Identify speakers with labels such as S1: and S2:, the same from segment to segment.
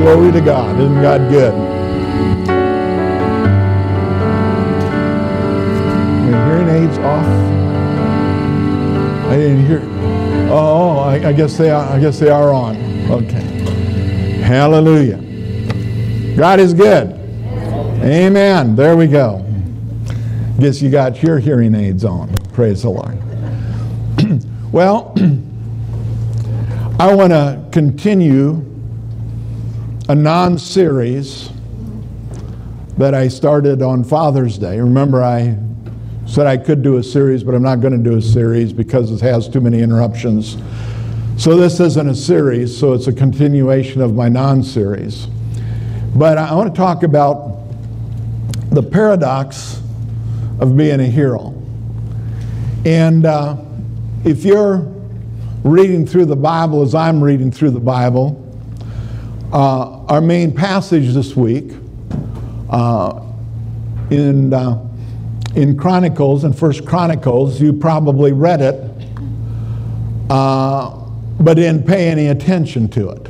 S1: Glory to God. Isn't God good? My hearing aids off. I didn't hear. Oh, I, I guess they are. I guess they are on. Okay. Hallelujah. God is good. Amen. There we go. Guess you got your hearing aids on. Praise the Lord. well, I want to continue a non series that I started on Father's Day. Remember, I said I could do a series, but I'm not going to do a series because it has too many interruptions. So this isn't a series, so it's a continuation of my non series. But I want to talk about the paradox of being a hero. And uh, if you're reading through the Bible as I'm reading through the Bible, uh, our main passage this week uh, in, uh, in Chronicles, in First Chronicles, you probably read it, uh, but didn't pay any attention to it.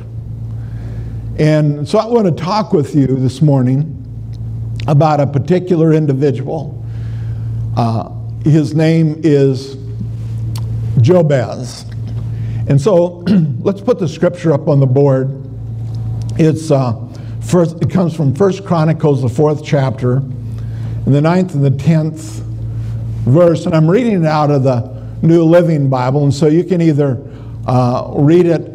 S1: And so I want to talk with you this morning about a particular individual. Uh, his name is Jabez. And so let's put the scripture up on the board. It's uh, first, it comes from First Chronicles, the fourth chapter, in the ninth and the tenth verse. And I'm reading it out of the New Living Bible. And so you can either uh, read it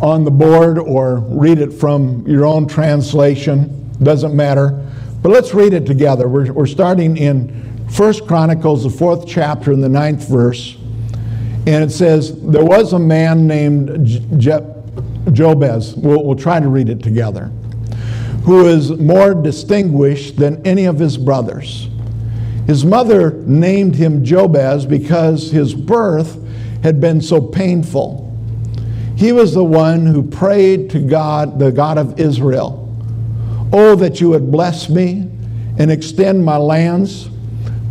S1: on the board or read it from your own translation. Doesn't matter. But let's read it together. We're, we're starting in First Chronicles, the fourth chapter, in the ninth verse. And it says, There was a man named Je- Jabez. We'll, we'll try to read it together. Who is more distinguished than any of his brothers. His mother named him Jabez because his birth had been so painful. He was the one who prayed to God, the God of Israel. Oh, that you would bless me and extend my lands.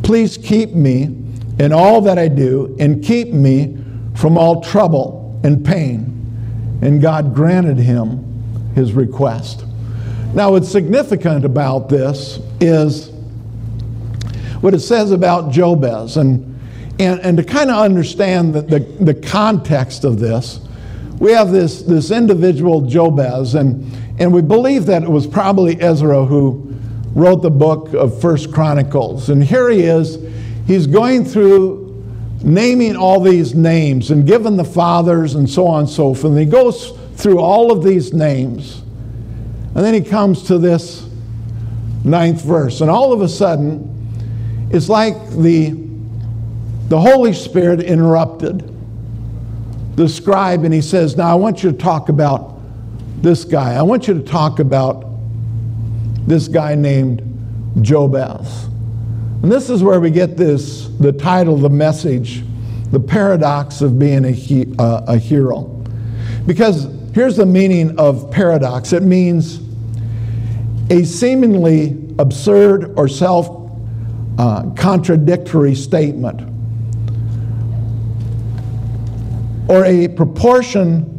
S1: Please keep me in all that I do and keep me from all trouble and pain. And God granted him his request. Now, what's significant about this is what it says about Jabez. And, and, and to kind of understand the, the, the context of this, we have this, this individual Jabez, and, and we believe that it was probably Ezra who wrote the book of First Chronicles. And here he is he's going through naming all these names and giving the fathers and so on and so forth. And he goes through all of these names. And then he comes to this ninth verse. And all of a sudden, it's like the, the Holy Spirit interrupted the scribe and he says, Now I want you to talk about this guy. I want you to talk about this guy named Jabez. And this is where we get this, the title, the message, the paradox of being a, he, uh, a hero. Because here's the meaning of paradox it means a seemingly absurd or self uh, contradictory statement, or a proportion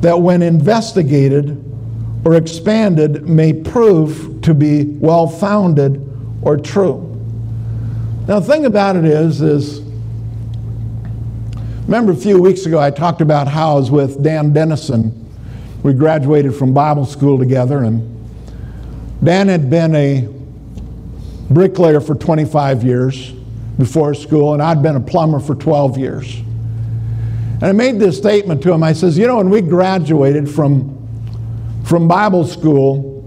S1: that, when investigated or expanded, may prove to be well founded or true. Now, the thing about it is, is remember a few weeks ago I talked about how I was with Dan Dennison. We graduated from Bible school together, and Dan had been a bricklayer for 25 years before school, and I'd been a plumber for 12 years. And I made this statement to him. I says, you know, when we graduated from, from Bible school,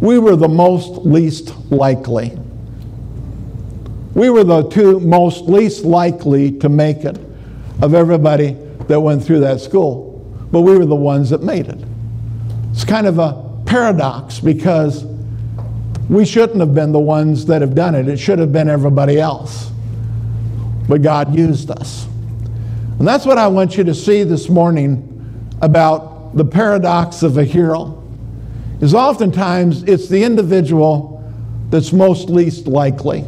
S1: we were the most least likely. We were the two most least likely to make it of everybody that went through that school. But we were the ones that made it. It's kind of a paradox because we shouldn't have been the ones that have done it. It should have been everybody else. But God used us. And that's what I want you to see this morning about the paradox of a hero. Is oftentimes it's the individual that's most least likely.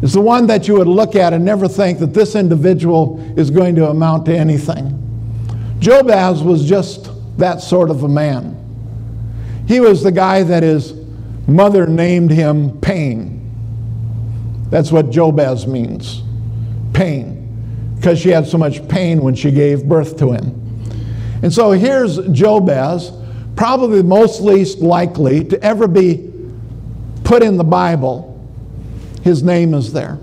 S1: It's the one that you would look at and never think that this individual is going to amount to anything. Jabez was just that sort of a man. He was the guy that his mother named him Pain. That's what Jabez means pain, because she had so much pain when she gave birth to him. And so here's Jabez, probably the most least likely to ever be put in the Bible. His name is there.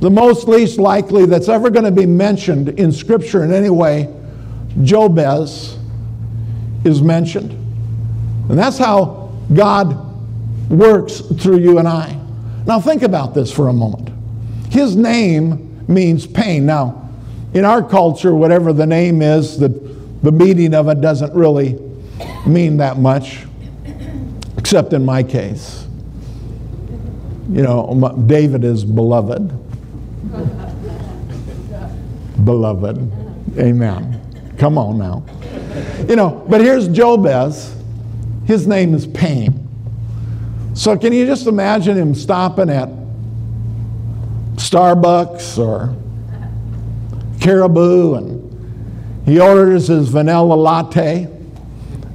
S1: The most least likely that's ever going to be mentioned in Scripture in any way, Jabez is mentioned. And that's how God works through you and I. Now, think about this for a moment. His name means pain. Now, in our culture, whatever the name is, the, the meaning of it doesn't really mean that much, except in my case. You know, David is beloved. beloved. Amen. Come on now. You know, but here's Jabez. His name is pain. So can you just imagine him stopping at Starbucks or Caribou and he orders his vanilla latte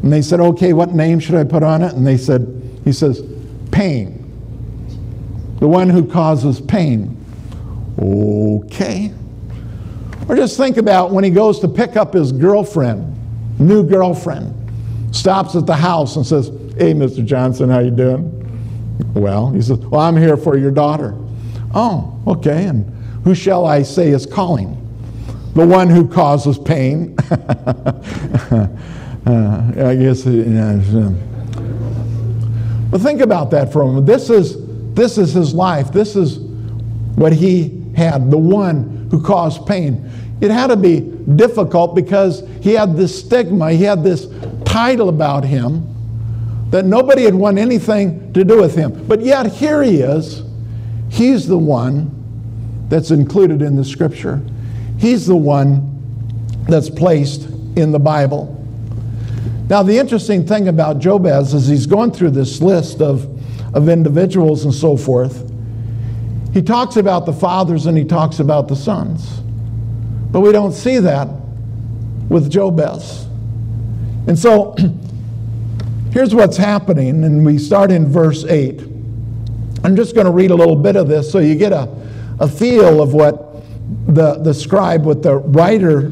S1: and they said, okay, what name should I put on it? And they said, he says, pain. The one who causes pain. Okay. Or just think about when he goes to pick up his girlfriend, new girlfriend, stops at the house and says, hey, Mr. Johnson, how you doing? Well, he says, Well, I'm here for your daughter. Oh, okay. And who shall I say is calling? The one who causes pain. uh, I guess. Uh, but think about that for a moment. This is, this is his life. This is what he had, the one who caused pain. It had to be difficult because he had this stigma, he had this title about him that nobody had won anything to do with him. But yet, here he is. He's the one that's included in the scripture, he's the one that's placed in the Bible. Now, the interesting thing about Jabez is he's going through this list of, of individuals and so forth. He talks about the fathers and he talks about the sons. But we don't see that with Jabez. And so Here's what's happening, and we start in verse 8. I'm just going to read a little bit of this so you get a, a feel of what the, the scribe, what the writer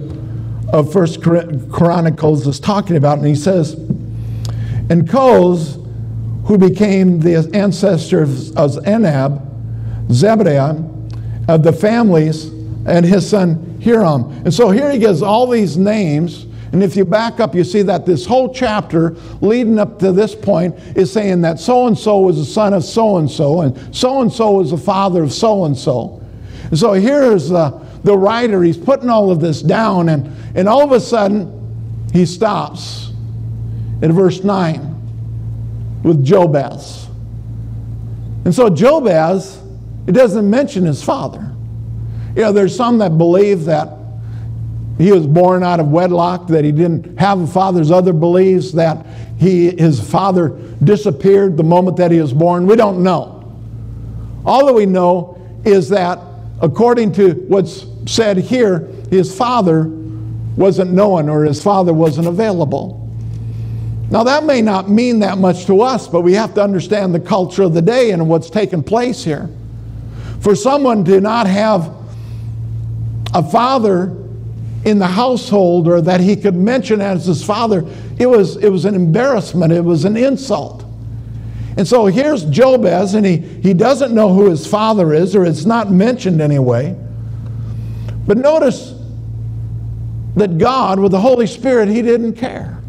S1: of First Chronicles is talking about. And he says, And Koz, who became the ancestor of Anub, Zebediah, of the families, and his son Harum. And so here he gives all these names and if you back up, you see that this whole chapter leading up to this point is saying that so and so was the son of so and so, and so and so was the father of so and so. And so here's the, the writer, he's putting all of this down, and, and all of a sudden, he stops in verse 9 with Jabez. And so Jabez, it doesn't mention his father. You know, there's some that believe that he was born out of wedlock, that he didn't have a father's other beliefs, that he, his father disappeared the moment that he was born. We don't know. All that we know is that, according to what's said here, his father wasn't known or his father wasn't available. Now, that may not mean that much to us, but we have to understand the culture of the day and what's taken place here. For someone to not have a father in the household or that he could mention as his father, it was, it was an embarrassment, it was an insult. And so here's Jabez, and he, he doesn't know who his father is, or it's not mentioned anyway. But notice that God, with the Holy Spirit, he didn't care.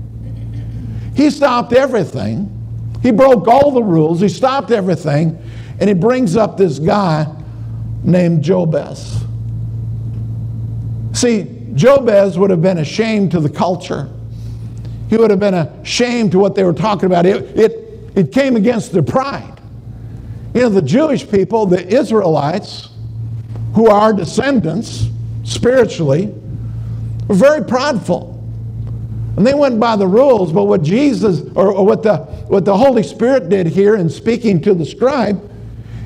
S1: He stopped everything. He broke all the rules. He stopped everything. And he brings up this guy named Jabez. See, Jabez would have been ashamed to the culture. He would have been ashamed to what they were talking about. It, it, it came against their pride. You know, the Jewish people, the Israelites, who are descendants spiritually, were very prideful. And they went by the rules, but what Jesus, or, or what, the, what the Holy Spirit did here in speaking to the scribe,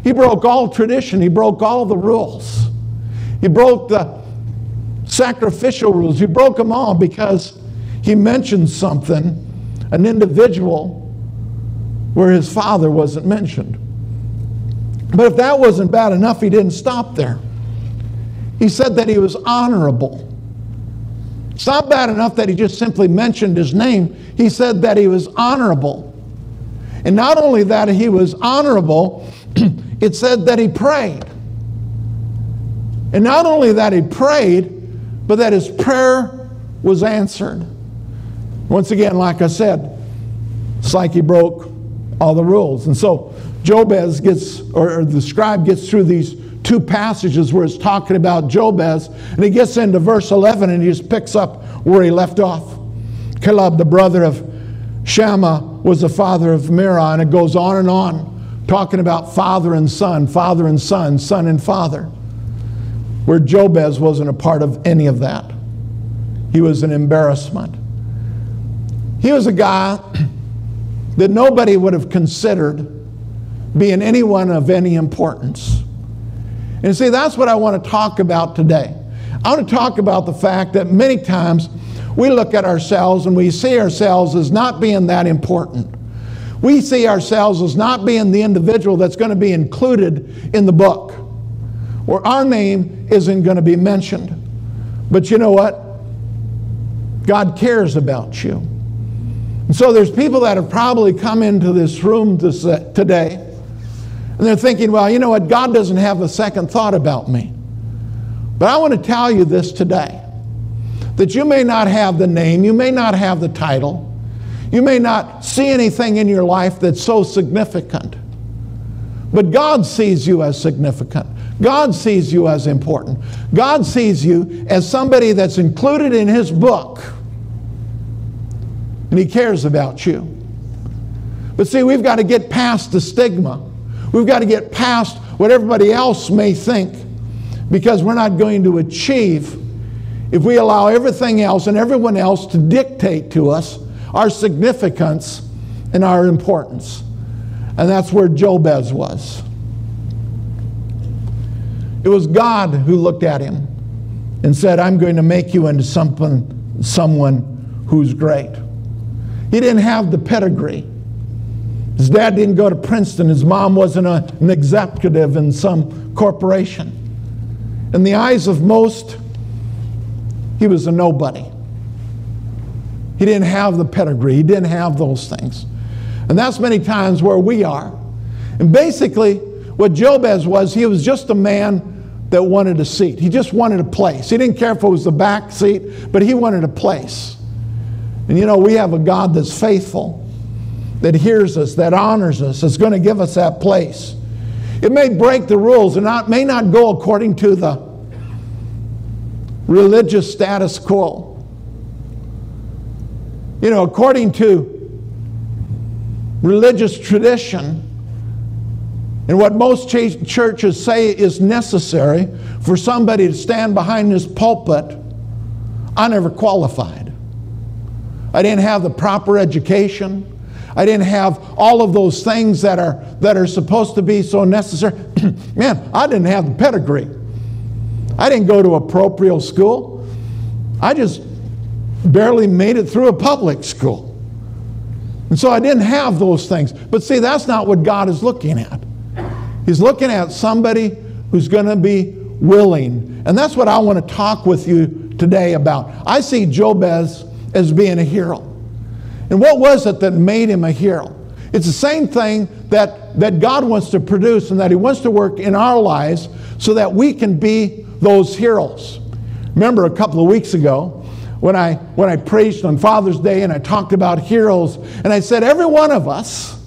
S1: he broke all tradition, he broke all the rules. He broke the, sacrificial rules. He broke them all because he mentioned something an individual where his father wasn't mentioned. But if that wasn't bad enough, he didn't stop there. He said that he was honorable. It's not bad enough that he just simply mentioned his name. He said that he was honorable. And not only that he was honorable, it said that he prayed. And not only that he prayed, but that his prayer was answered. Once again, like I said, it's like he broke all the rules. And so Jabez gets, or the scribe gets through these two passages where it's talking about Jabez, and he gets into verse 11 and he just picks up where he left off. Caleb, the brother of Shammah, was the father of Merah, and it goes on and on, talking about father and son, father and son, son and father, where Jabez wasn't a part of any of that. He was an embarrassment. He was a guy that nobody would have considered being anyone of any importance. And see, that's what I want to talk about today. I want to talk about the fact that many times we look at ourselves and we see ourselves as not being that important. We see ourselves as not being the individual that's going to be included in the book, where our name isn't going to be mentioned. But you know what? God cares about you. And so there's people that have probably come into this room today, and they're thinking, well, you know what? God doesn't have a second thought about me. But I want to tell you this today that you may not have the name, you may not have the title, you may not see anything in your life that's so significant. But God sees you as significant. God sees you as important. God sees you as somebody that's included in His book and He cares about you. But see, we've got to get past the stigma. We've got to get past what everybody else may think because we're not going to achieve if we allow everything else and everyone else to dictate to us our significance and our importance. And that's where Jabez was. It was God who looked at him and said, I'm going to make you into something, someone who's great. He didn't have the pedigree. His dad didn't go to Princeton. His mom wasn't a, an executive in some corporation. In the eyes of most, he was a nobody. He didn't have the pedigree, he didn't have those things. And that's many times where we are. And basically, what Jabez was, he was just a man that wanted a seat. He just wanted a place. He didn't care if it was the back seat, but he wanted a place. And you know, we have a God that's faithful, that hears us, that honors us, is going to give us that place. It may break the rules and not, may not go according to the religious status quo. You know, according to religious tradition, and what most churches say is necessary for somebody to stand behind this pulpit, I never qualified. I didn't have the proper education. I didn't have all of those things that are, that are supposed to be so necessary. Man, I didn't have the pedigree. I didn't go to a parochial school. I just barely made it through a public school. And so I didn't have those things. But see, that's not what God is looking at. He's looking at somebody who's going to be willing. And that's what I want to talk with you today about. I see Jabez as being a hero. And what was it that made him a hero? It's the same thing that, that God wants to produce and that He wants to work in our lives so that we can be those heroes. Remember a couple of weeks ago when I, when I preached on Father's Day and I talked about heroes, and I said, every one of us,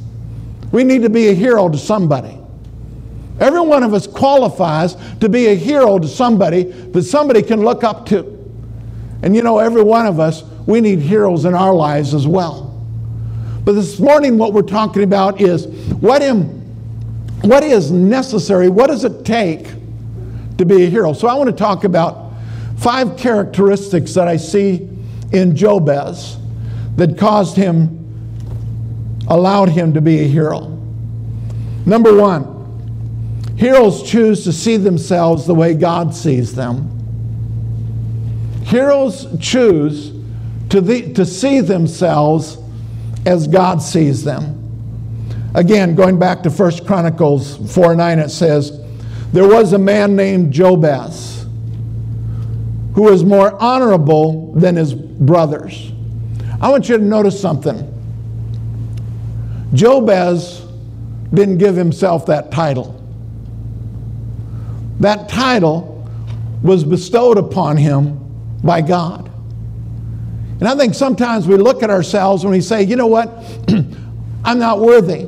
S1: we need to be a hero to somebody. Every one of us qualifies to be a hero to somebody that somebody can look up to. And you know, every one of us, we need heroes in our lives as well. But this morning, what we're talking about is what, am, what is necessary, what does it take to be a hero? So I want to talk about five characteristics that I see in Jabez that caused him, allowed him to be a hero. Number one, heroes choose to see themselves the way God sees them. Heroes choose to, the, to see themselves as God sees them. Again, going back to 1 Chronicles 4 9, it says, There was a man named Jabez who was more honorable than his brothers. I want you to notice something. Jabez didn't give himself that title. That title was bestowed upon him by God. And I think sometimes we look at ourselves and we say, you know what? I'm not worthy.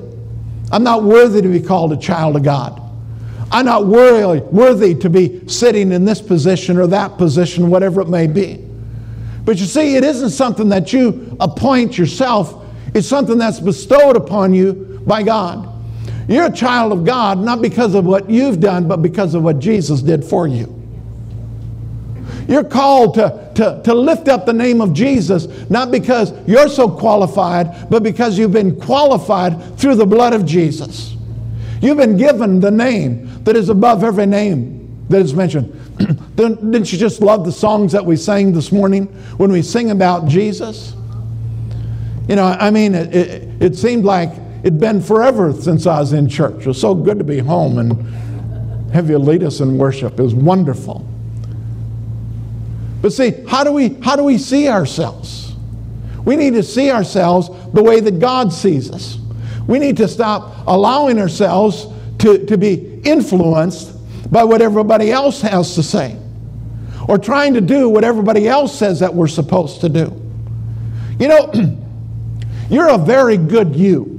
S1: I'm not worthy to be called a child of God. I'm not worthy, worthy to be sitting in this position or that position, whatever it may be. But you see, it isn't something that you appoint yourself, it's something that's bestowed upon you by God. You're a child of God not because of what you've done, but because of what Jesus did for you. You're called to, to, to lift up the name of Jesus, not because you're so qualified, but because you've been qualified through the blood of Jesus. You've been given the name that is above every name that is mentioned. Didn't you just love the songs that we sang this morning when we sing about Jesus? You know, I mean, it, it, it seemed like it'd been forever since I was in church. It was so good to be home and have you lead us in worship. It was wonderful. But see, how do we how do we see ourselves? We need to see ourselves the way that God sees us. We need to stop allowing ourselves to, to be influenced by what everybody else has to say or trying to do what everybody else says that we're supposed to do. You know, you're a very good you.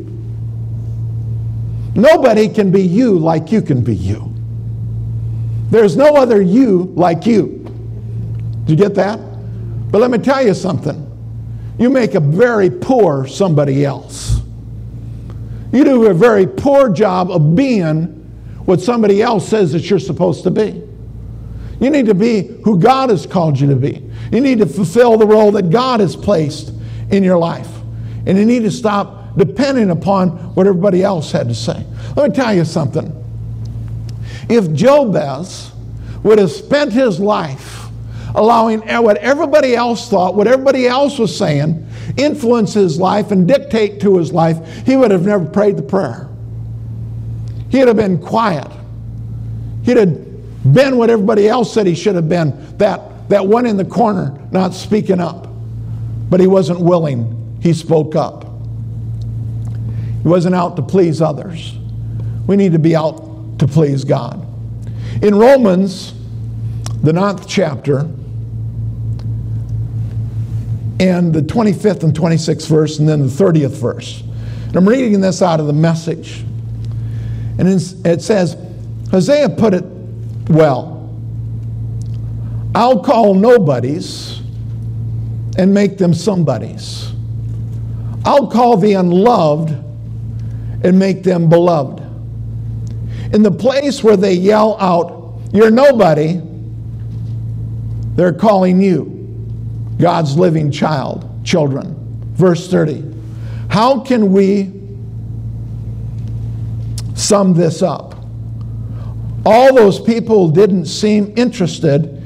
S1: Nobody can be you like you can be you. There's no other you like you. Did you get that? But let me tell you something. You make a very poor somebody else. You do a very poor job of being what somebody else says that you're supposed to be. You need to be who God has called you to be. You need to fulfill the role that God has placed in your life. And you need to stop depending upon what everybody else had to say. Let me tell you something. If Jabez would have spent his life allowing what everybody else thought, what everybody else was saying, influence his life and dictate to his life, he would have never prayed the prayer. He'd have been quiet. He'd have been what everybody else said he should have been that, that one in the corner not speaking up. But he wasn't willing. He spoke up. He wasn't out to please others. We need to be out to please God. In Romans, the ninth chapter, and the 25th and 26th verse, and then the 30th verse. And I'm reading this out of the message. And it says, Hosea put it well. I'll call nobodies and make them somebodies. I'll call the unloved and make them beloved. In the place where they yell out, You're nobody, they're calling you. God's living child, children. Verse 30. How can we sum this up? All those people didn't seem interested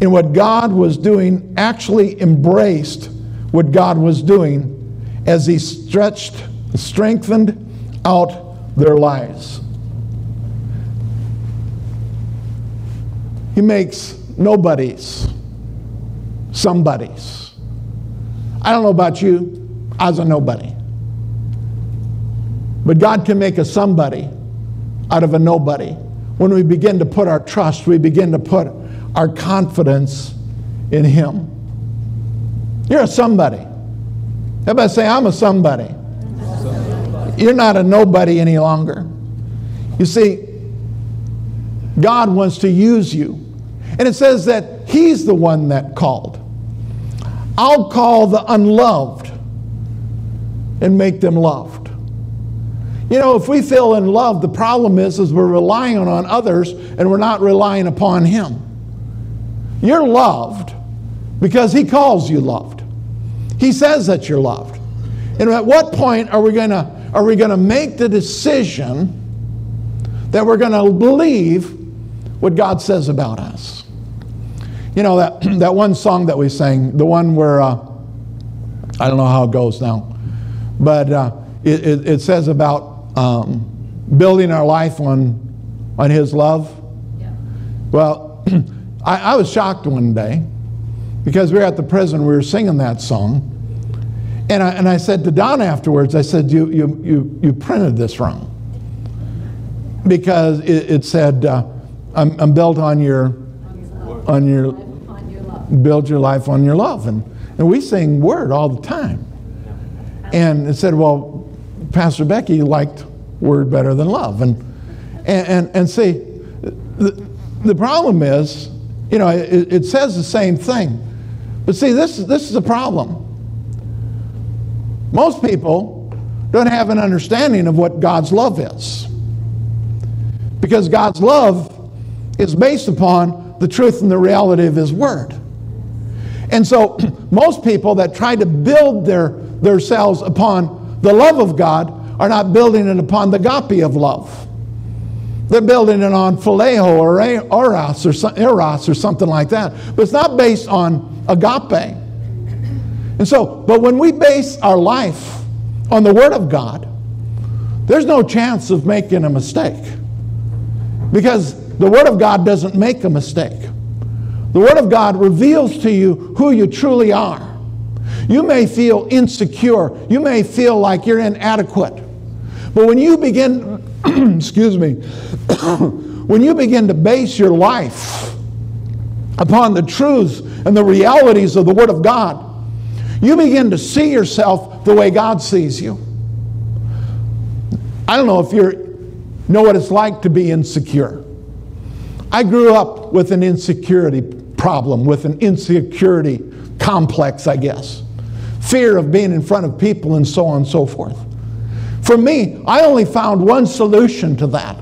S1: in what God was doing, actually embraced what God was doing as He stretched, strengthened out their lives. He makes nobodies somebodies. I don't know about you, I was a nobody. But God can make a somebody out of a nobody. When we begin to put our trust, we begin to put our confidence in Him. You're a somebody. Everybody say, I'm a somebody. You're not a nobody any longer. You see, God wants to use you. And it says that He's the one that called. I'll call the unloved and make them loved. You know, if we feel in love, the problem is, is we're relying on others and we're not relying upon Him. You're loved because He calls you loved. He says that you're loved. And at what point are we going to are we going to make the decision that we're going to believe what God says about us? You know, that, that one song that we sang, the one where, uh, I don't know how it goes now, but uh, it, it, it, says about um, building our life on, on His love. Yeah. Well, I, I was shocked one day because we were at the prison, we were singing that song. And I, and I said to Don afterwards, I said, You, you, you, you printed this wrong. Because it, it said, uh, I'm, I'm, built on your, on your, build your life on your love. And, and we sing word all the time. And it said, Well, Pastor Becky liked word better than love. And, and, and, and see, the, the problem is, you know, it, it says the same thing. But see, this, this is the problem. Most people don't have an understanding of what God's love is. Because God's love is based upon the truth and the reality of His Word. And so, most people that try to build their themselves upon the love of God are not building it upon the agape of love. They're building it on phileo or eros or, eros or something like that. But it's not based on agape. And so, but when we base our life on the Word of God, there's no chance of making a mistake. Because the Word of God doesn't make a mistake. The Word of God reveals to you who you truly are. You may feel insecure, you may feel like you're inadequate. But when you begin, excuse me, when you begin to base your life upon the truths and the realities of the Word of God, you begin to see yourself the way God sees you. I don't know if you know what it's like to be insecure. I grew up with an insecurity problem, with an insecurity complex, I guess. Fear of being in front of people and so on and so forth. For me, I only found one solution to that.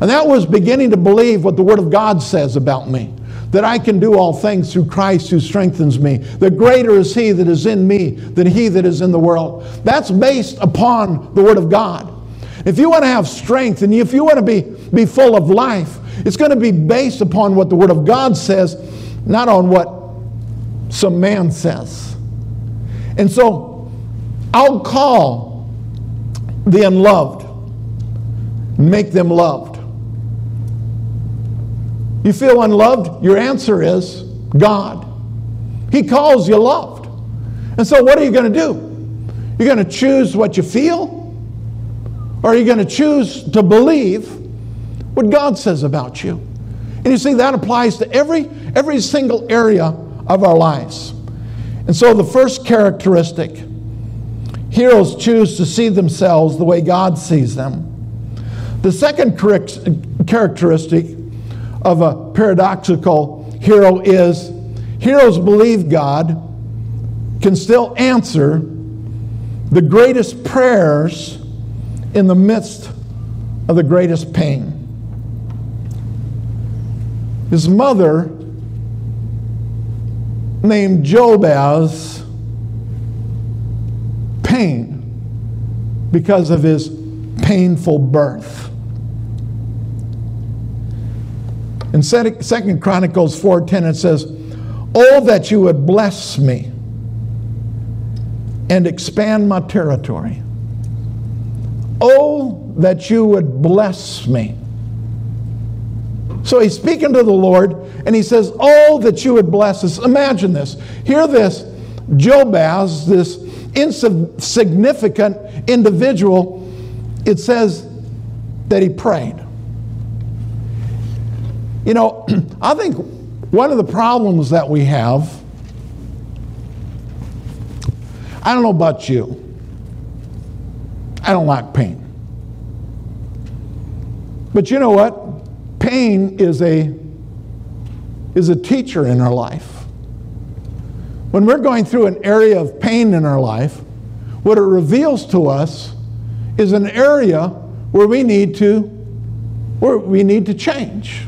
S1: And that was beginning to believe what the Word of God says about me that I can do all things through Christ who strengthens me. The greater is He that is in me than He that is in the world. That's based upon the Word of God. If you want to have strength and if you want to be, be full of life, it's going to be based upon what the Word of God says, not on what some man says. And so I'll call the unloved, make them loved. You feel unloved? Your answer is God. He calls you loved. And so, what are you going to do? You're going to choose what you feel? Or are you going to choose to believe what God says about you? And you see, that applies to every, every single area of our lives. And so, the first characteristic heroes choose to see themselves the way God sees them. The second characteristic of a paradoxical hero is heroes believe God can still answer the greatest prayers in the midst of the greatest pain. His mother, named Jabez, pain because of his painful birth. In Second Chronicles 4:10 it says, "Oh that you would bless me and expand my territory. Oh that you would bless me." So he's speaking to the Lord and he says, "Oh that you would bless us." Imagine this. Hear this. Jabez, this insignificant individual, it says that he prayed. You know, I think one of the problems that we have, I don't know about you, I don't like pain. But you know what? Pain is a, is a teacher in our life. When we're going through an area of pain in our life, what it reveals to us is an area where we need to where we need to change.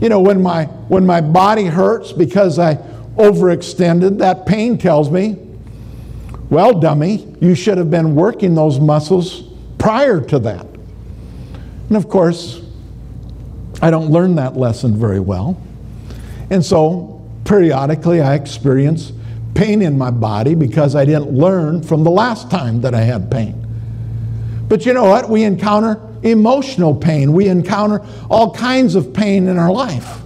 S1: You know, when my, when my body hurts because I overextended, that pain tells me, well, dummy, you should have been working those muscles prior to that. And of course, I don't learn that lesson very well. And so periodically I experience pain in my body because I didn't learn from the last time that I had pain. But you know what? We encounter emotional pain, we encounter all kinds of pain in our life.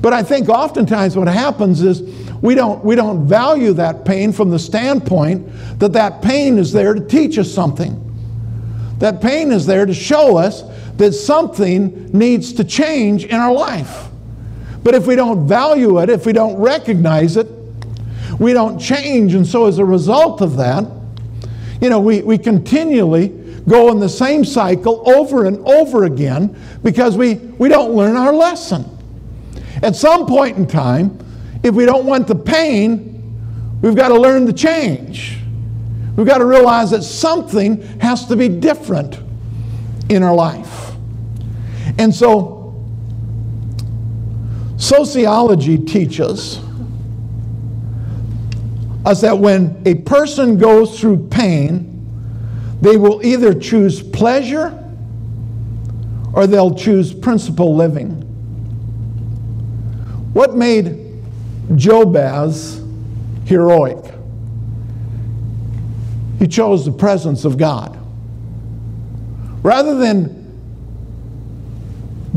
S1: But I think oftentimes what happens is we don't, we don't value that pain from the standpoint that that pain is there to teach us something. That pain is there to show us that something needs to change in our life. But if we don't value it, if we don't recognize it, we don't change. And so as a result of that, you know, we, we continually go in the same cycle over and over again because we, we don't learn our lesson. At some point in time, if we don't want the pain, we've got to learn the change. We've got to realize that something has to be different in our life. And so, sociology teaches us that when a person goes through pain, they will either choose pleasure or they'll choose principle living. What made Jabez heroic? He chose the presence of God. Rather than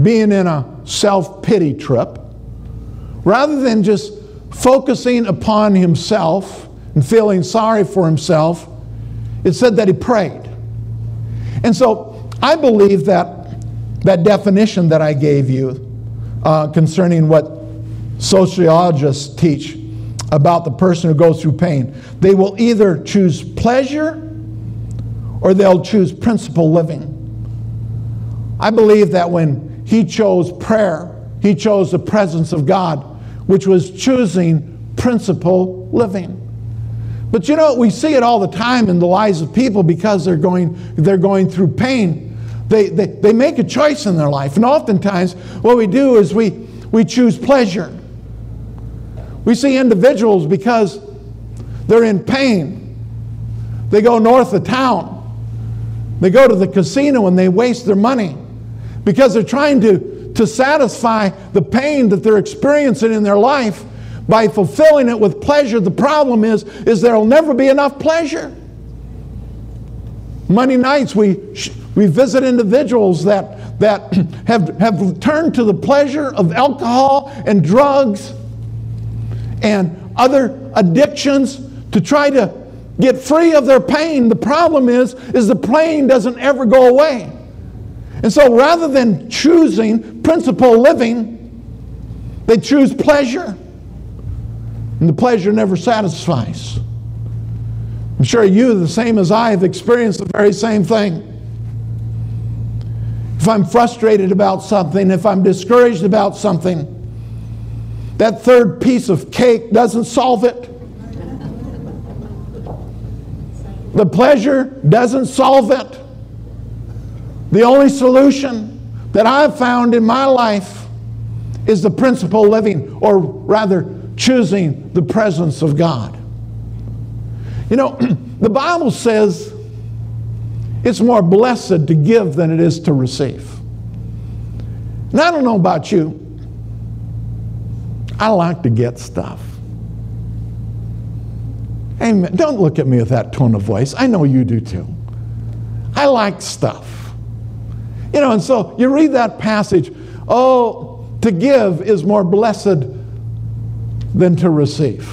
S1: being in a self pity trip, rather than just focusing upon himself and feeling sorry for himself, it said that he prayed. And so I believe that that definition that I gave you uh, concerning what sociologists teach about the person who goes through pain, they will either choose pleasure or they'll choose principle living. I believe that when he chose prayer, he chose the presence of God, which was choosing principle living. But you know, we see it all the time in the lives of people because they're going, they're going through pain. They, they, they make a choice in their life. And oftentimes, what we do is we, we choose pleasure. We see individuals because they're in pain. They go north of town. They go to the casino and they waste their money because they're trying to, to satisfy the pain that they're experiencing in their life by fulfilling it with pleasure. The problem is, is there'll never be enough pleasure. Monday nights, we, we visit individuals that, that have, have turned to the pleasure of alcohol and drugs and other addictions to try to get free of their pain. The problem is, is the pain doesn't ever go away. And so rather than choosing principle living, they choose pleasure. And the pleasure never satisfies. I'm sure you, the same as I, have experienced the very same thing. If I'm frustrated about something, if I'm discouraged about something, that third piece of cake doesn't solve it. The pleasure doesn't solve it. The only solution that I've found in my life is the principle living, or rather, choosing the presence of God. You know, the Bible says it's more blessed to give than it is to receive. And I don't know about you, I like to get stuff. Amen. Don't look at me with that tone of voice. I know you do too. I like stuff. You know, and so you read that passage, oh, to give is more blessed than to receive.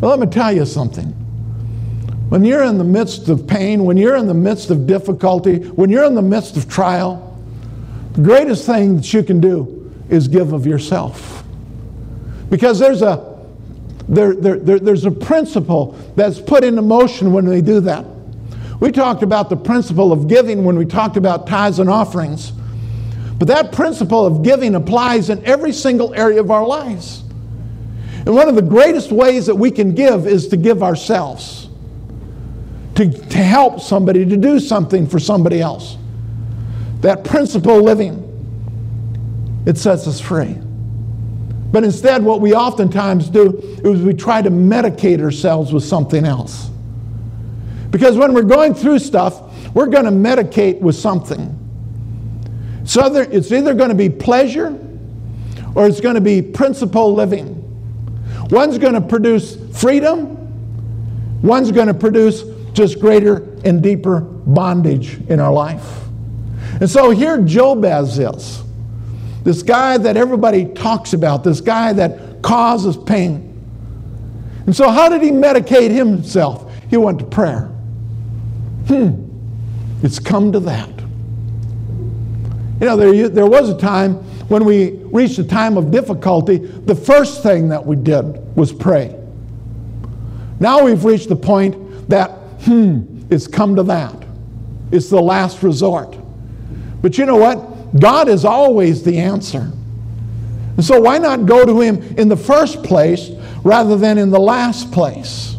S1: Well, let me tell you something. When you're in the midst of pain, when you're in the midst of difficulty, when you're in the midst of trial, the greatest thing that you can do is give of yourself. Because there's a there, there, there, there's a principle that's put into motion when they do that. We talked about the principle of giving when we talked about tithes and offerings. But that principle of giving applies in every single area of our lives. And one of the greatest ways that we can give is to give ourselves, to, to help somebody, to do something for somebody else. That principle living, it sets us free. But instead, what we oftentimes do is we try to medicate ourselves with something else. Because when we're going through stuff, we're going to medicate with something. So it's either going to be pleasure or it's going to be principle living. One's going to produce freedom, one's going to produce just greater and deeper bondage in our life. And so here Jabez is. This guy that everybody talks about, this guy that causes pain. And so, how did he medicate himself? He went to prayer. Hmm, it's come to that. You know, there, there was a time when we reached a time of difficulty, the first thing that we did was pray. Now we've reached the point that, hmm, it's come to that. It's the last resort. But you know what? God is always the answer. And so why not go to Him in the first place rather than in the last place?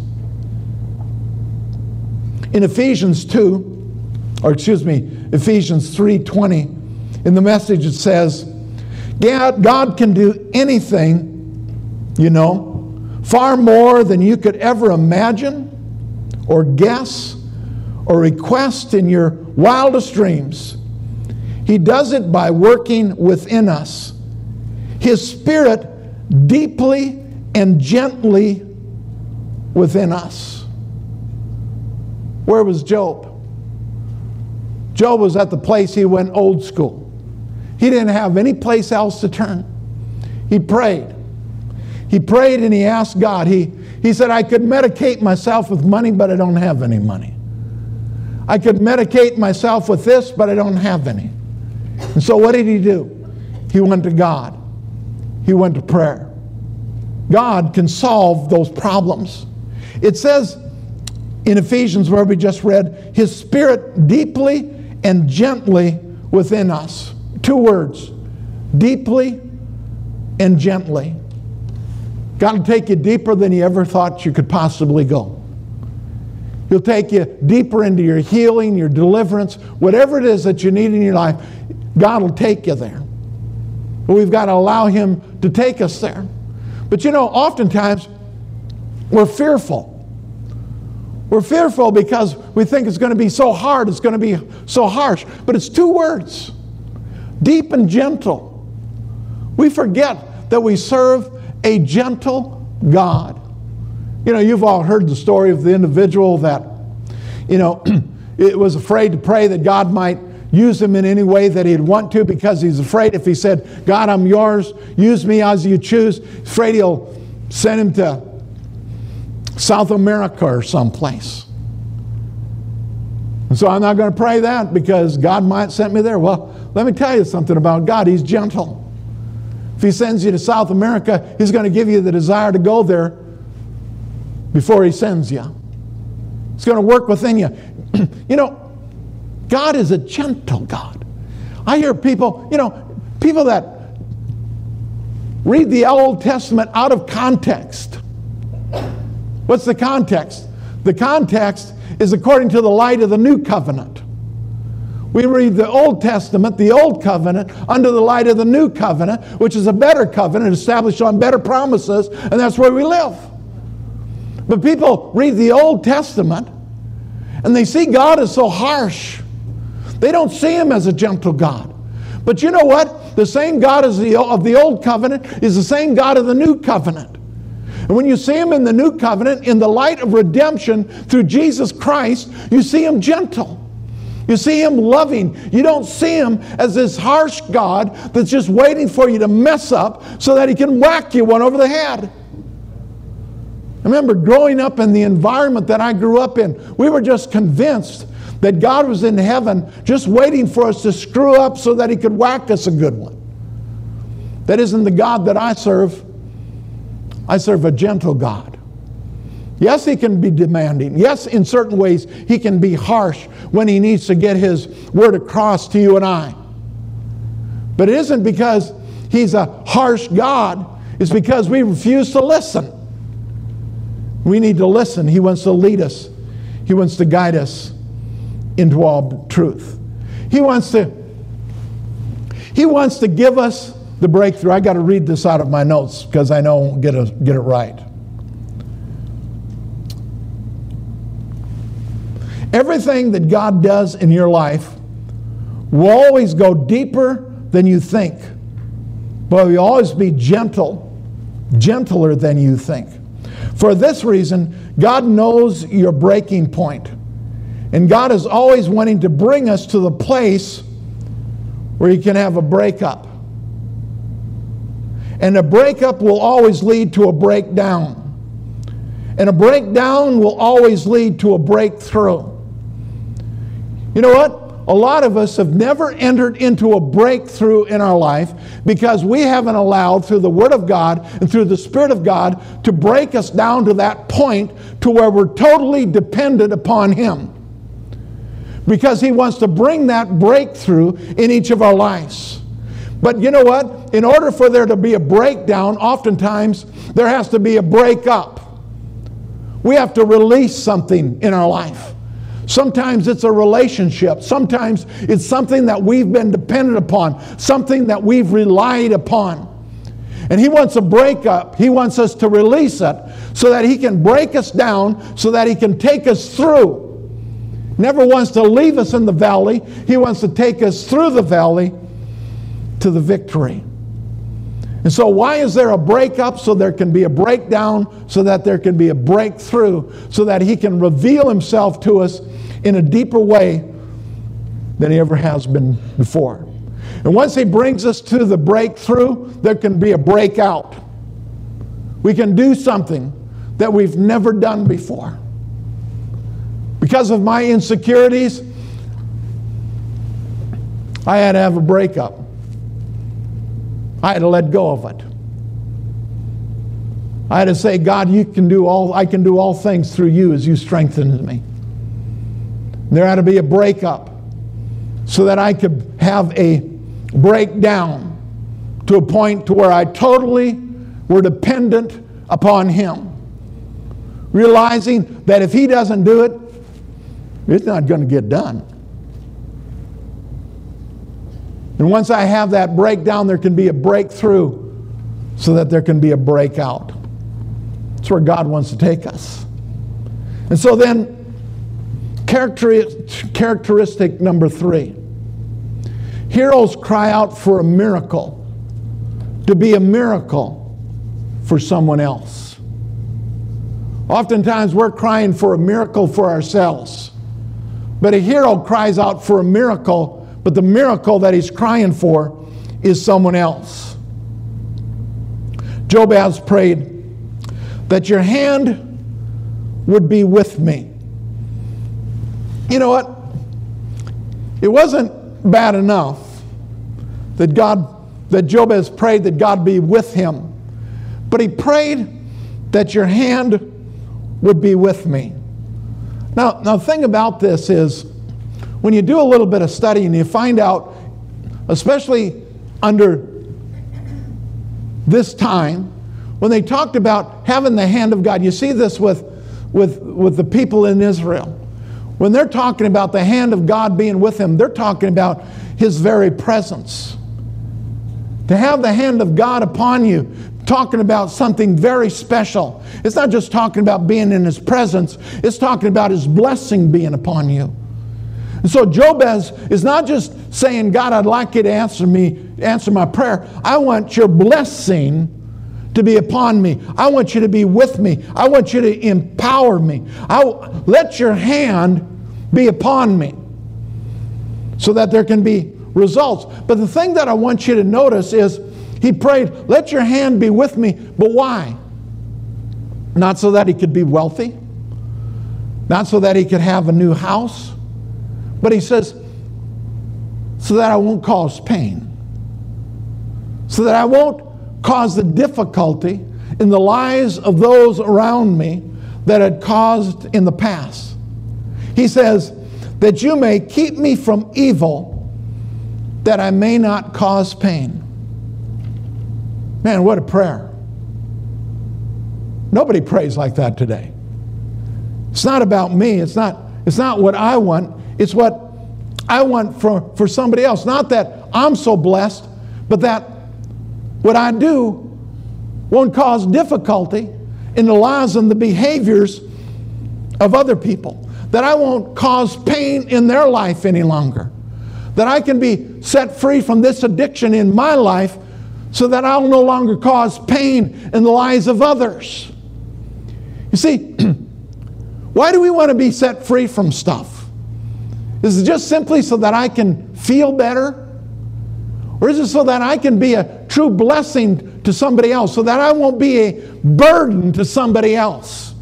S1: In Ephesians 2, or excuse me, Ephesians 3:20, in the message, it says, God can do anything, you know, far more than you could ever imagine or guess or request in your wildest dreams. He does it by working within us. His Spirit deeply and gently within us. Where was Job? Job was at the place he went old school. He didn't have any place else to turn. He prayed. He prayed and he asked God. He, he said, I could medicate myself with money, but I don't have any money. I could medicate myself with this, but I don't have any. And so what did he do? He went to God. He went to prayer. God can solve those problems. It says in Ephesians, where we just read, His Spirit deeply and gently within us. Two words deeply and gently. God will take you deeper than you ever thought you could possibly go. He'll take you deeper into your healing, your deliverance, whatever it is that you need in your life, God will take you there. But we've got to allow Him to take us there. But you know, oftentimes we're fearful. We're fearful because we think it's going to be so hard, it's going to be so harsh. But it's two words deep and gentle. We forget that we serve a gentle God. You know, you've all heard the story of the individual that, you know, it was afraid to pray that God might use him in any way that he'd want to because he's afraid if he said, God, I'm yours, use me as you choose, afraid he'll send him to South America or someplace. And so I'm not going to pray that because God might send me there. Well, let me tell you something about God. He's gentle. If He sends you to South America, He's going to give you the desire to go there before He sends you. It's going to work within you. you know, God is a gentle God. I hear people, you know, people that read the Old Testament out of context. What's the context? The context is according to the light of the new covenant. We read the Old Testament, the Old Covenant, under the light of the New Covenant, which is a better covenant established on better promises, and that's where we live. But people read the Old Testament and they see God as so harsh. They don't see Him as a gentle God. But you know what? The same God as the, of the Old Covenant is the same God of the New Covenant. And when you see Him in the New Covenant, in the light of redemption through Jesus Christ, you see Him gentle. You see him loving. You don't see him as this harsh God that's just waiting for you to mess up so that he can whack you one over the head. I remember growing up in the environment that I grew up in, we were just convinced that God was in heaven just waiting for us to screw up so that he could whack us a good one. That isn't the God that I serve. I serve a gentle God. Yes, he can be demanding. Yes, in certain ways, he can be harsh when he needs to get his word across to you and I. But it isn't because he's a harsh God, it's because we refuse to listen. We need to listen. He wants to lead us, he wants to guide us into all truth. He wants to he wants to give us the breakthrough. I got to read this out of my notes because I know get, a, get it right. Everything that God does in your life will always go deeper than you think, but will always be gentle gentler than you think. For this reason, God knows your breaking. And God is always wanting to bring us to the place where you can have a breakup. And a breakup will always lead to a breakdown. And a breakdown will always lead to a breakthrough. You know what? A lot of us have never entered into a breakthrough in our life because we haven't allowed, through the Word of God and through the Spirit of God, to break us down to that point to where we're totally dependent upon Him. Because He wants to bring that breakthrough in each of our lives. But you know what? In order for there to be a breakdown, oftentimes there has to be a breakup. We have to release something in our life. Sometimes it's a relationship. Sometimes it's something that we've been dependent upon, something that we've relied upon. And He wants a breakup. He wants us to release it so that He can break us down, so that He can take us through. Never wants to leave us in the valley, He wants to take us through the valley to the victory. And so, why is there a breakup? So there can be a breakdown, so that there can be a breakthrough, so that He can reveal Himself to us in a deeper way than He ever has been before. And once He brings us to the breakthrough, there can be a breakout. We can do something that we've never done before. Because of my insecurities, I had to have a breakup. I had to let go of it. I had to say, God, you can do all, I can do all things through you as you strengthen me. There had to be a breakup so that I could have a breakdown to a point to where I totally were dependent upon him. Realizing that if he doesn't do it, it's not going to get done. And once I have that breakdown, there can be a breakthrough so that there can be a breakout. That's where God wants to take us. And so then, characteristic number three heroes cry out for a miracle, to be a miracle for someone else. Oftentimes, we're crying for a miracle for ourselves, but a hero cries out for a miracle but the miracle that he's crying for is someone else. Jabez prayed that your hand would be with me. You know what? It wasn't bad enough that God, that Jabez prayed that God be with him, but he prayed that your hand would be with me. Now, now the thing about this is when you do a little bit of study and you find out, especially under this time, when they talked about having the hand of God, you see this with, with, with the people in Israel. When they're talking about the hand of God being with them, they're talking about His very presence. To have the hand of God upon you, talking about something very special. It's not just talking about being in His presence, it's talking about His blessing being upon you. And so Jabez is not just saying, God, I'd like you to answer me, answer my prayer. I want your blessing to be upon me. I want you to be with me. I want you to empower me. I, let your hand be upon me so that there can be results. But the thing that I want you to notice is he prayed, Let your hand be with me. But why? Not so that he could be wealthy, not so that he could have a new house, but he says, so that I won't cause pain, so that I won't cause the difficulty in the lives of those around me that had caused in the past. He says, that you may keep me from evil, that I may not cause pain. Man, what a prayer. Nobody prays like that today. It's not about me. It's not, it's not what I want. It's what I want for, for somebody else. Not that I'm so blessed, but that what I do won't cause difficulty in the lives and the behaviors of other people. That I won't cause pain in their life any longer. That I can be set free from this addiction in my life so that I'll no longer cause pain in the lives of others. You see, why do we want to be set free from stuff? Is it just simply so that I can feel better? Or is it so that I can be a true blessing to somebody else, so that I won't be a burden to somebody else?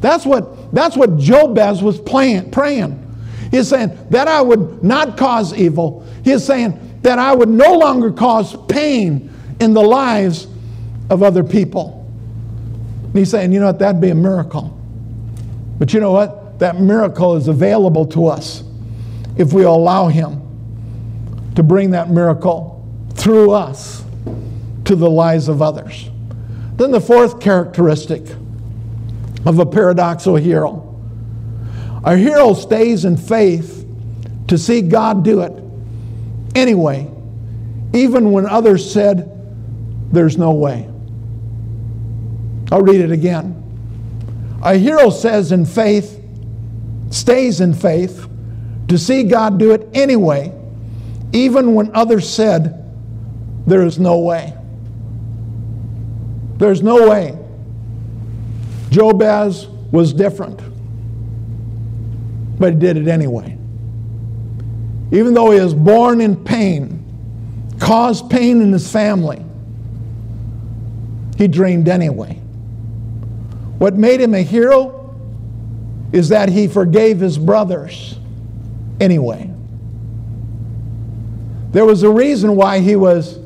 S1: That's what, that's what Jabez was praying. He's saying that I would not cause evil. He's saying that I would no longer cause pain in the lives of other people. And he's saying, you know what, that'd be a miracle. But you know what? That miracle is available to us if we allow Him to bring that miracle through us to the lives of others. Then the fourth characteristic of a paradoxical hero a hero stays in faith to see God do it anyway, even when others said, There's no way. I'll read it again. A hero says in faith, stays in faith, to see God do it anyway, even when others said, There is no way. There's no way. Jabez was different, but he did it anyway. Even though he was born in pain, caused pain in his family, he dreamed anyway. What made him a hero is that he forgave his brothers anyway. There was a reason why he was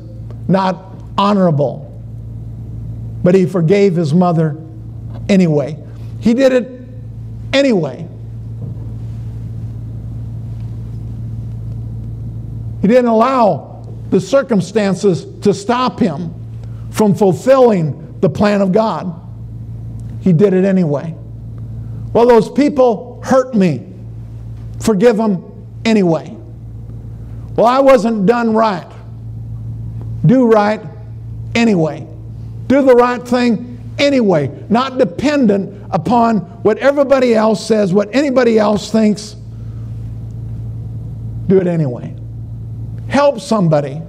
S1: not honorable, but he forgave his mother anyway. He did it anyway. He didn't allow the circumstances to stop him from fulfilling the plan of God. He did it anyway. Well, those people hurt me. Forgive them anyway. Well, I wasn't done right. Do right anyway. Do the right thing anyway, not dependent upon what everybody else says, what anybody else thinks. Do it anyway. Help somebody,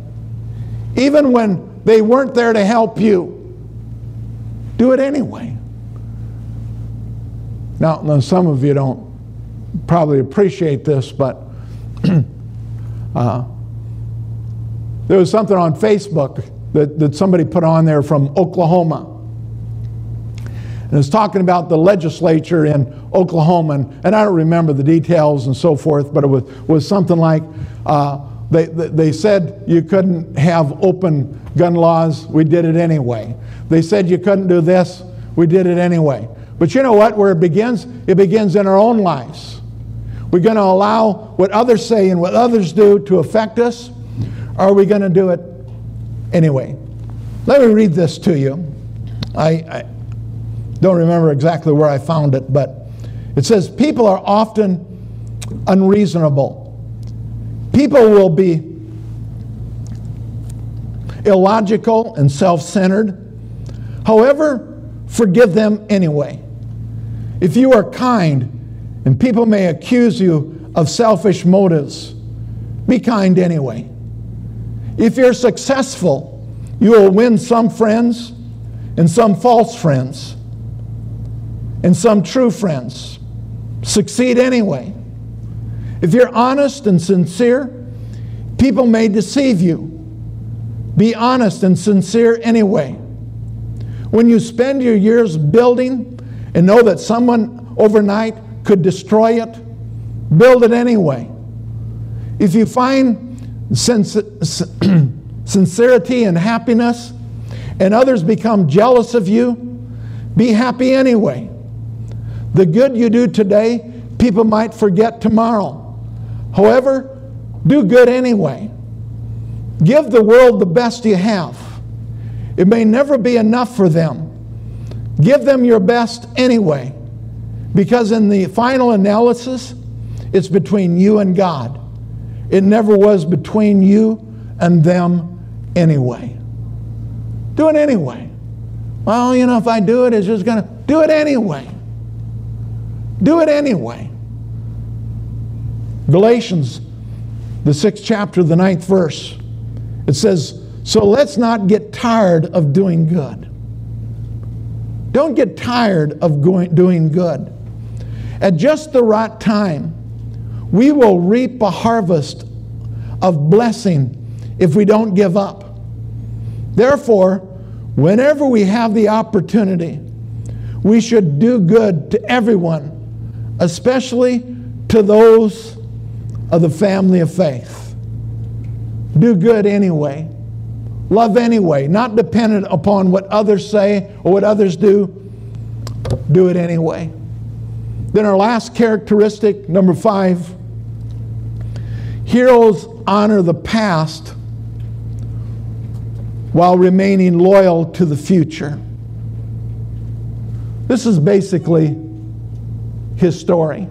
S1: even when they weren't there to help you. Do it anyway. Now, now some of you don't probably appreciate this, but uh, there was something on Facebook that, that somebody put on there from Oklahoma. And it's talking about the legislature in Oklahoma, and, and I don't remember the details and so forth, but it was, was something like uh, they, they said you couldn't have open gun laws, we did it anyway. They said you couldn't do this, we did it anyway. But you know what? Where it begins? It begins in our own lives. We're going to allow what others say and what others do to affect us, or are we going to do it anyway? Let me read this to you. I, I don't remember exactly where I found it, but it says people are often unreasonable. People will be illogical and self centered. However, forgive them anyway. If you are kind, and people may accuse you of selfish motives, be kind anyway. If you're successful, you will win some friends and some false friends and some true friends. Succeed anyway. If you're honest and sincere, people may deceive you. Be honest and sincere anyway. When you spend your years building and know that someone overnight could destroy it, build it anyway. If you find sincerity and happiness, and others become jealous of you, be happy anyway. The good you do today, people might forget tomorrow. However, do good anyway. Give the world the best you have. It may never be enough for them, Give them your best anyway, because in the final analysis, it's between you and God. It never was between you and them anyway. Do it anyway. Well, you know, if I do it, it's just going to do it anyway. Do it anyway. Galatians, the sixth chapter, the ninth verse, it says, So let's not get tired of doing good. Don't get tired of going, doing good. At just the right time, we will reap a harvest of blessing if we don't give up. Therefore, whenever we have the opportunity, we should do good to everyone, especially to those of the family of faith. Do good anyway. Love anyway, not dependent upon what others say or what others do. Do it anyway. Then, our last characteristic, number five heroes honor the past while remaining loyal to the future. This is basically his story,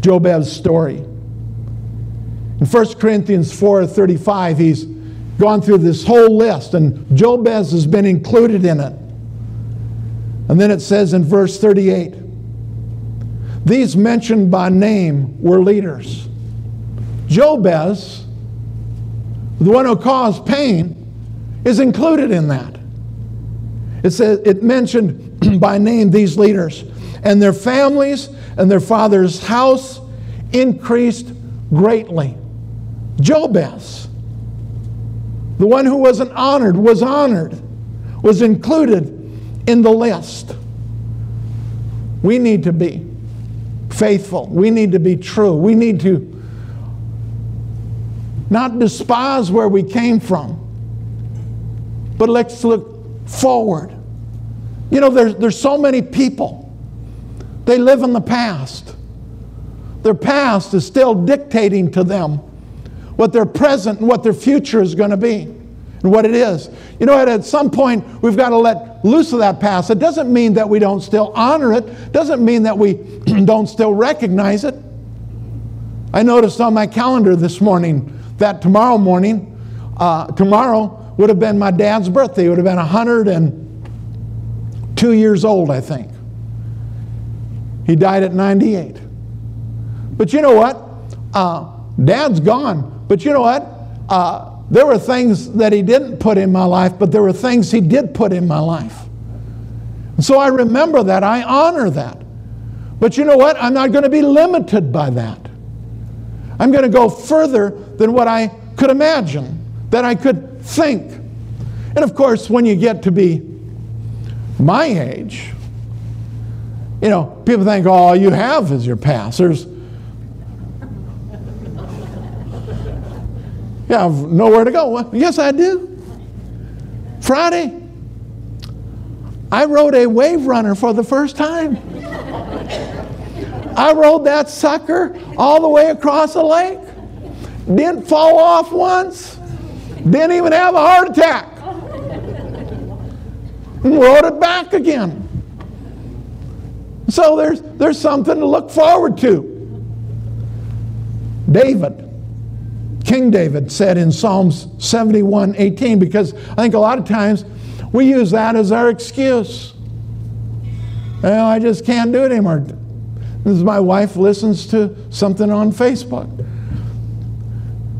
S1: Jabez's story. In 1 Corinthians 4:35, he's gone through this whole list, and Jabez has been included in it. And then it says in verse 38 these mentioned by name were leaders. Jabez, the one who caused pain, is included in that. It says it mentioned by name these leaders, and their families and their father's house increased greatly. Jabez, the one who wasn't honored, was honored, was included in the list. We need to be faithful. We need to be true. We need to not despise where we came from, but let's look forward. You know, there's, there's so many people, they live in the past. Their past is still dictating to them what their present and what their future is going to be and what it is. You know, at some point, we've got to let loose of that past. It doesn't mean that we don't still honor it, doesn't mean that we don't still recognize it. I noticed on my calendar this morning that tomorrow morning, uh, tomorrow would have been my dad's birthday. He would have been 102 years old, I think. He died at 98. But you know what? Uh, Dad's gone. But you know what? Uh, there were things that he didn't put in my life, but there were things he did put in my life. And so I remember that. I honor that. But you know what? I'm not going to be limited by that. I'm going to go further than what I could imagine, that I could think. And of course, when you get to be my age, you know, people think all you have is your past. There's you have nowhere to go. Well, yes, I do. Friday, I rode a wave runner for the first time. I rode that sucker all the way across the lake. Didn't fall off once. Didn't even have a heart attack. And rode it back again. So there's, there's something to look forward to. David, King David said in Psalms 71 18, because I think a lot of times we use that as our excuse. Well, I just can't do it anymore. This is my wife listens to something on Facebook.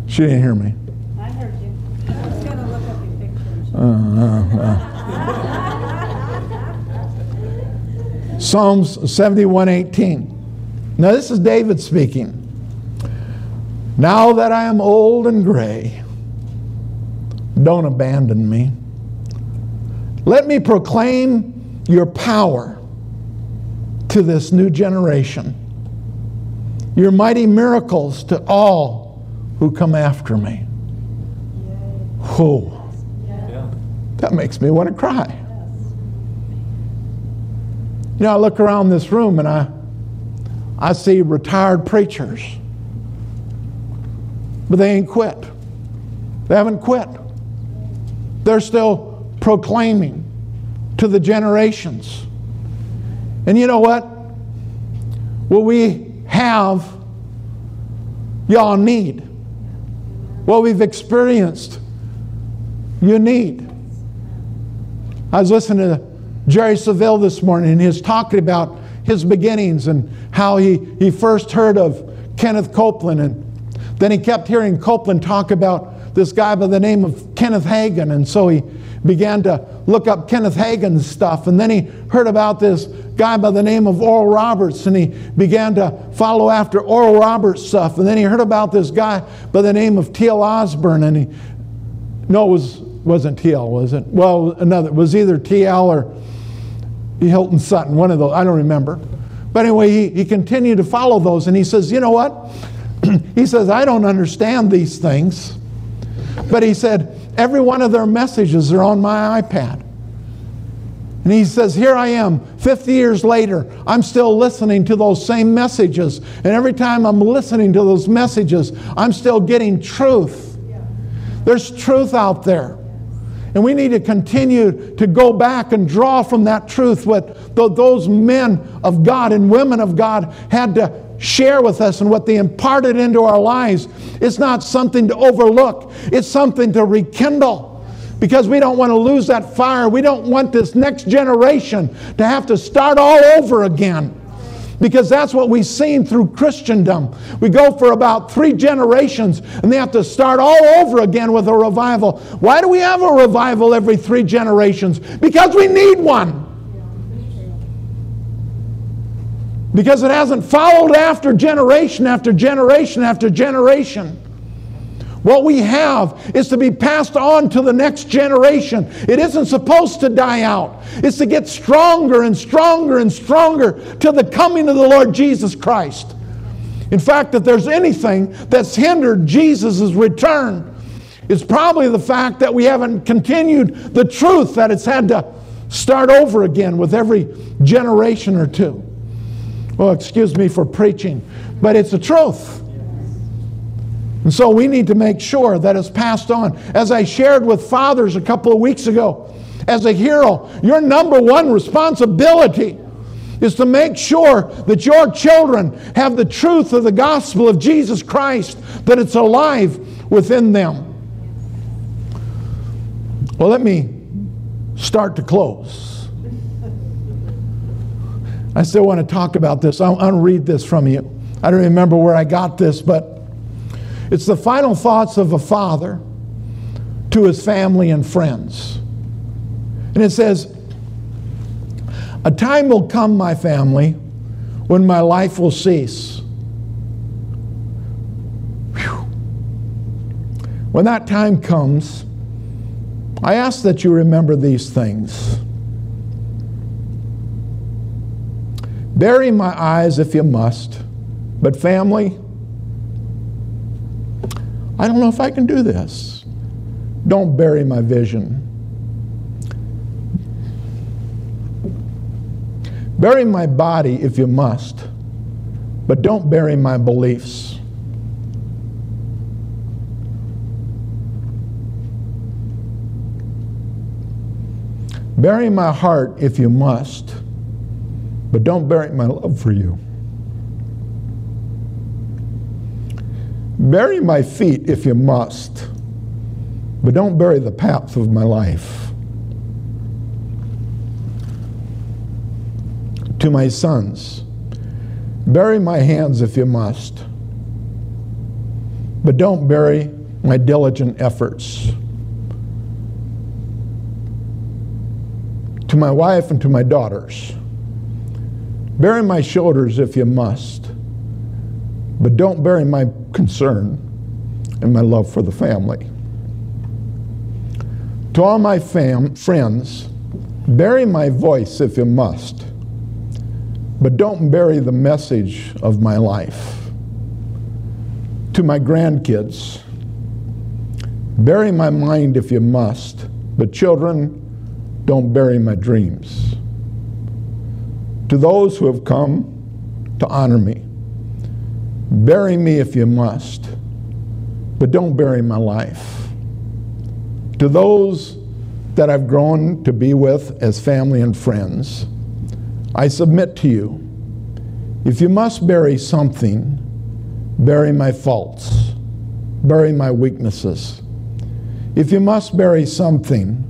S1: She didn't hear me.
S2: I heard you. I was going to look up your pictures.
S1: Uh, uh, uh. Psalms 71:18. Now this is David speaking. Now that I am old and gray, don't abandon me. Let me proclaim your power to this new generation, your mighty miracles to all who come after me. Oh, that makes me want to cry. You know, I look around this room and I, I see retired preachers, but they ain't quit. They haven't quit. They're still proclaiming to the generations. And you know what? What we have, y'all need. What we've experienced, you need. I was listening to Jerry Savelle this morning, and he was talking about his beginnings and how he, he first heard of Kenneth Copeland. And then he kept hearing Copeland talk about this guy by the name of Kenneth Hagin. And so he began to look up Kenneth Hagin's stuff. And then he heard about this guy by the name of Oral Roberts and he began to follow after Oral Roberts stuff. And then he heard about this guy by the name of T.L. Osborn, and he, no, it was, wasn't T.L., was it? Well, another, it was either T.L. or Hilton Sutton, one of those, I don't remember. But anyway, he, he continued to follow those and he says, you know what? he says, I don't understand these things. But he said, every one of their messages are on my iPad. And he says, Here I am, 50 years later, I'm still listening to those same messages. And every time I'm listening to those messages, I'm still getting truth. There's truth out there. And we need to continue to go back and draw from that truth what those men of God and women of God had to share with us and what they imparted into our lives. It's not something to overlook, it's something to rekindle because we don't want to lose that fire. We don't want this next generation to have to start all over again. Because that's what we've seen through Christendom. We go for about three generations and they have to start all over again with a revival. Why do we have a revival every three generations? Because we need one. Because it hasn't followed after generation after generation after generation. What we have is to be passed on to the next generation. It isn't supposed to die out. It's to get stronger and stronger and stronger till the coming of the Lord Jesus Christ. In fact, if there's anything that's hindered Jesus' return, it's probably the fact that we haven't continued the truth that it's had to start over again with every generation or two. Well, excuse me for preaching, but it's the truth. And so we need to make sure that it's passed on. As I shared with fathers a couple of weeks ago, as a hero, your number one responsibility is to make sure that your children have the truth of the gospel of Jesus Christ, that it's alive within them. Well, let me start to close. I still want to talk about this. I'll, I'll read this from you. I don't remember where I got this, but it's the final thoughts of a father to his family and friends. And it says, A time will come, my family, when my life will cease. Whew. When that time comes, I ask that you remember these things. Bury my eyes if you must. But, family, I don't know if I can do this. Don't bury my vision. Bury my body if you must, but don't bury my beliefs. Bury my heart if you must but don't bury my love for you. Bury my feet if you must, but don't bury the path of my life. To my sons, bury my hands if you must, but don't bury my diligent efforts. To my wife and to my daughters, Bury my shoulders if you must, but don't bury my concern and my love for the family. To all my fam- friends, bury my voice if you must, but don't bury the message of my life. To my grandkids, bury my mind if you must, but children, don't bury my dreams to those who have come to honor me. Bury me if you must, but don't bury my life. To those that I've grown to be with as family and friends, I submit to you if you must bury something, bury my faults, bury my weaknesses. If you must bury something,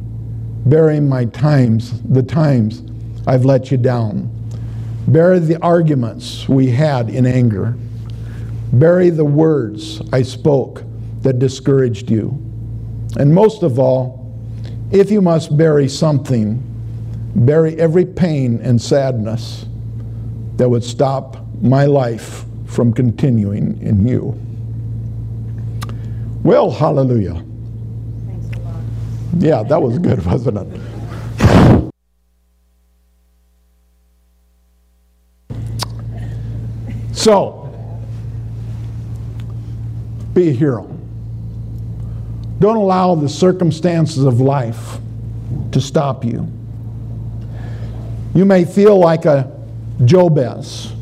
S1: bury my times, the times I've let you down Bury the arguments we had in anger. Bury the words I spoke that discouraged you. And most of all, if you must bury something, bury every pain and sadness that would stop my life from continuing in you. Well, hallelujah.
S2: Thanks a lot.
S1: Yeah, that was good, wasn't it? So, be a hero. Don't allow the circumstances of life to stop you. You may feel like a Jabez,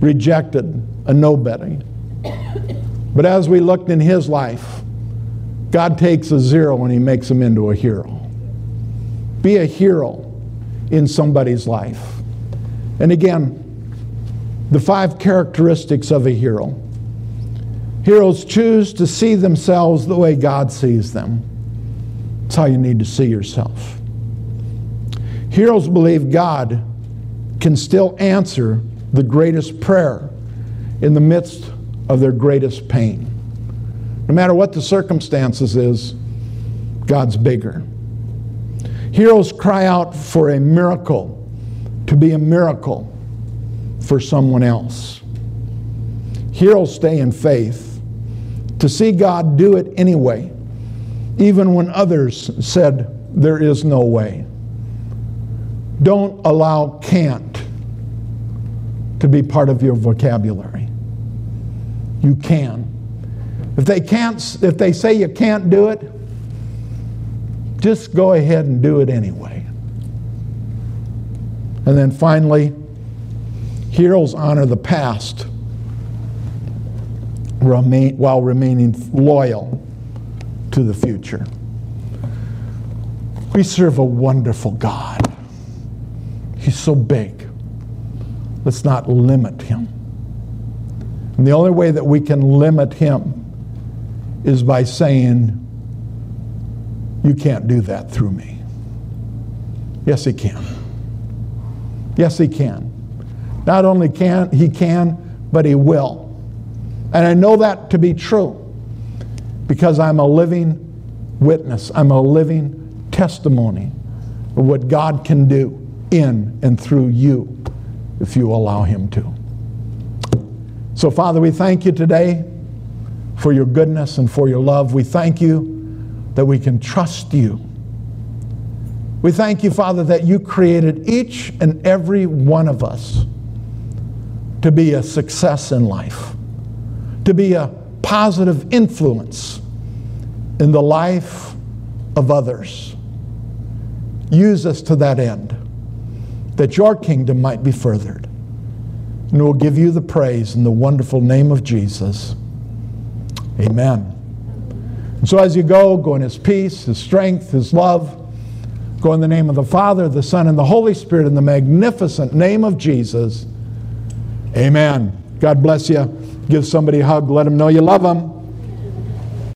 S1: rejected, a nobody. But as we looked in his life, God takes a zero and he makes him into a hero. Be a hero in somebody's life. And again, the five characteristics of a hero. Heroes choose to see themselves the way God sees them. That's how you need to see yourself. Heroes believe God can still answer the greatest prayer in the midst of their greatest pain. No matter what the circumstances is, God's bigger. Heroes cry out for a miracle to be a miracle for someone else. here I'll stay in faith to see God do it anyway, even when others said there is no way. Don't allow can't to be part of your vocabulary. You can. If they can't if they say you can't do it, just go ahead and do it anyway. And then finally, heroes honor the past remain, while remaining loyal to the future. We serve a wonderful God. He's so big. Let's not limit him. And the only way that we can limit him is by saying, You can't do that through me. Yes, he can. Yes, he can. Not only can he can, but he will. And I know that to be true because I'm a living witness. I'm a living testimony of what God can do in and through you if you allow him to. So, Father, we thank you today for your goodness and for your love. We thank you that we can trust you. We thank you, Father, that you created each and every one of us to be a success in life, to be a positive influence in the life of others. Use us to that end, that your kingdom might be furthered. And we'll give you the praise in the wonderful name of Jesus. Amen. And so as you go, go in his peace, his strength, his love. Go in the name of the Father, the Son, and the Holy Spirit in the magnificent name of Jesus. Amen. God bless you. Give somebody a hug. Let them know you love them.